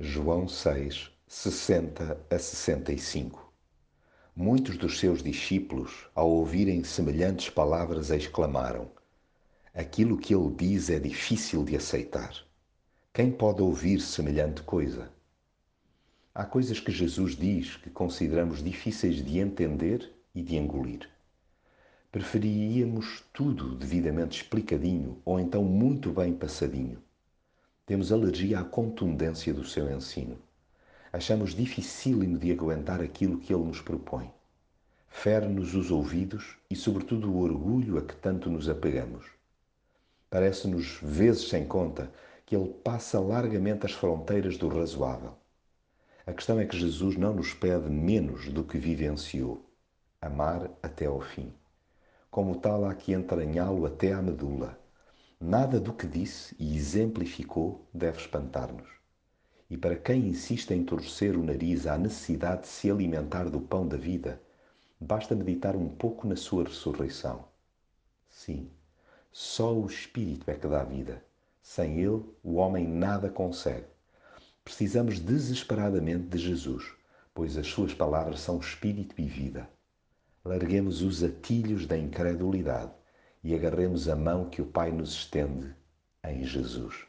João 6, 60 a 65 Muitos dos seus discípulos, ao ouvirem semelhantes palavras, exclamaram: Aquilo que ele diz é difícil de aceitar. Quem pode ouvir semelhante coisa? Há coisas que Jesus diz que consideramos difíceis de entender e de engolir. Preferiríamos tudo devidamente explicadinho ou então muito bem passadinho. Temos alergia à contundência do seu ensino. Achamos dificílimo de aguentar aquilo que ele nos propõe. Fere-nos os ouvidos e, sobretudo, o orgulho a que tanto nos apegamos. Parece-nos, vezes sem conta, que ele passa largamente as fronteiras do razoável. A questão é que Jesus não nos pede menos do que vivenciou: amar até ao fim. Como tal, há que entranhá-lo até à medula. Nada do que disse e exemplificou deve espantar-nos. E para quem insiste em torcer o nariz à necessidade de se alimentar do pão da vida, basta meditar um pouco na sua ressurreição. Sim, só o Espírito é que dá vida. Sem ele, o homem nada consegue. Precisamos desesperadamente de Jesus, pois as suas palavras são espírito e vida. Larguemos os atilhos da incredulidade e agarremos a mão que o Pai nos estende em Jesus.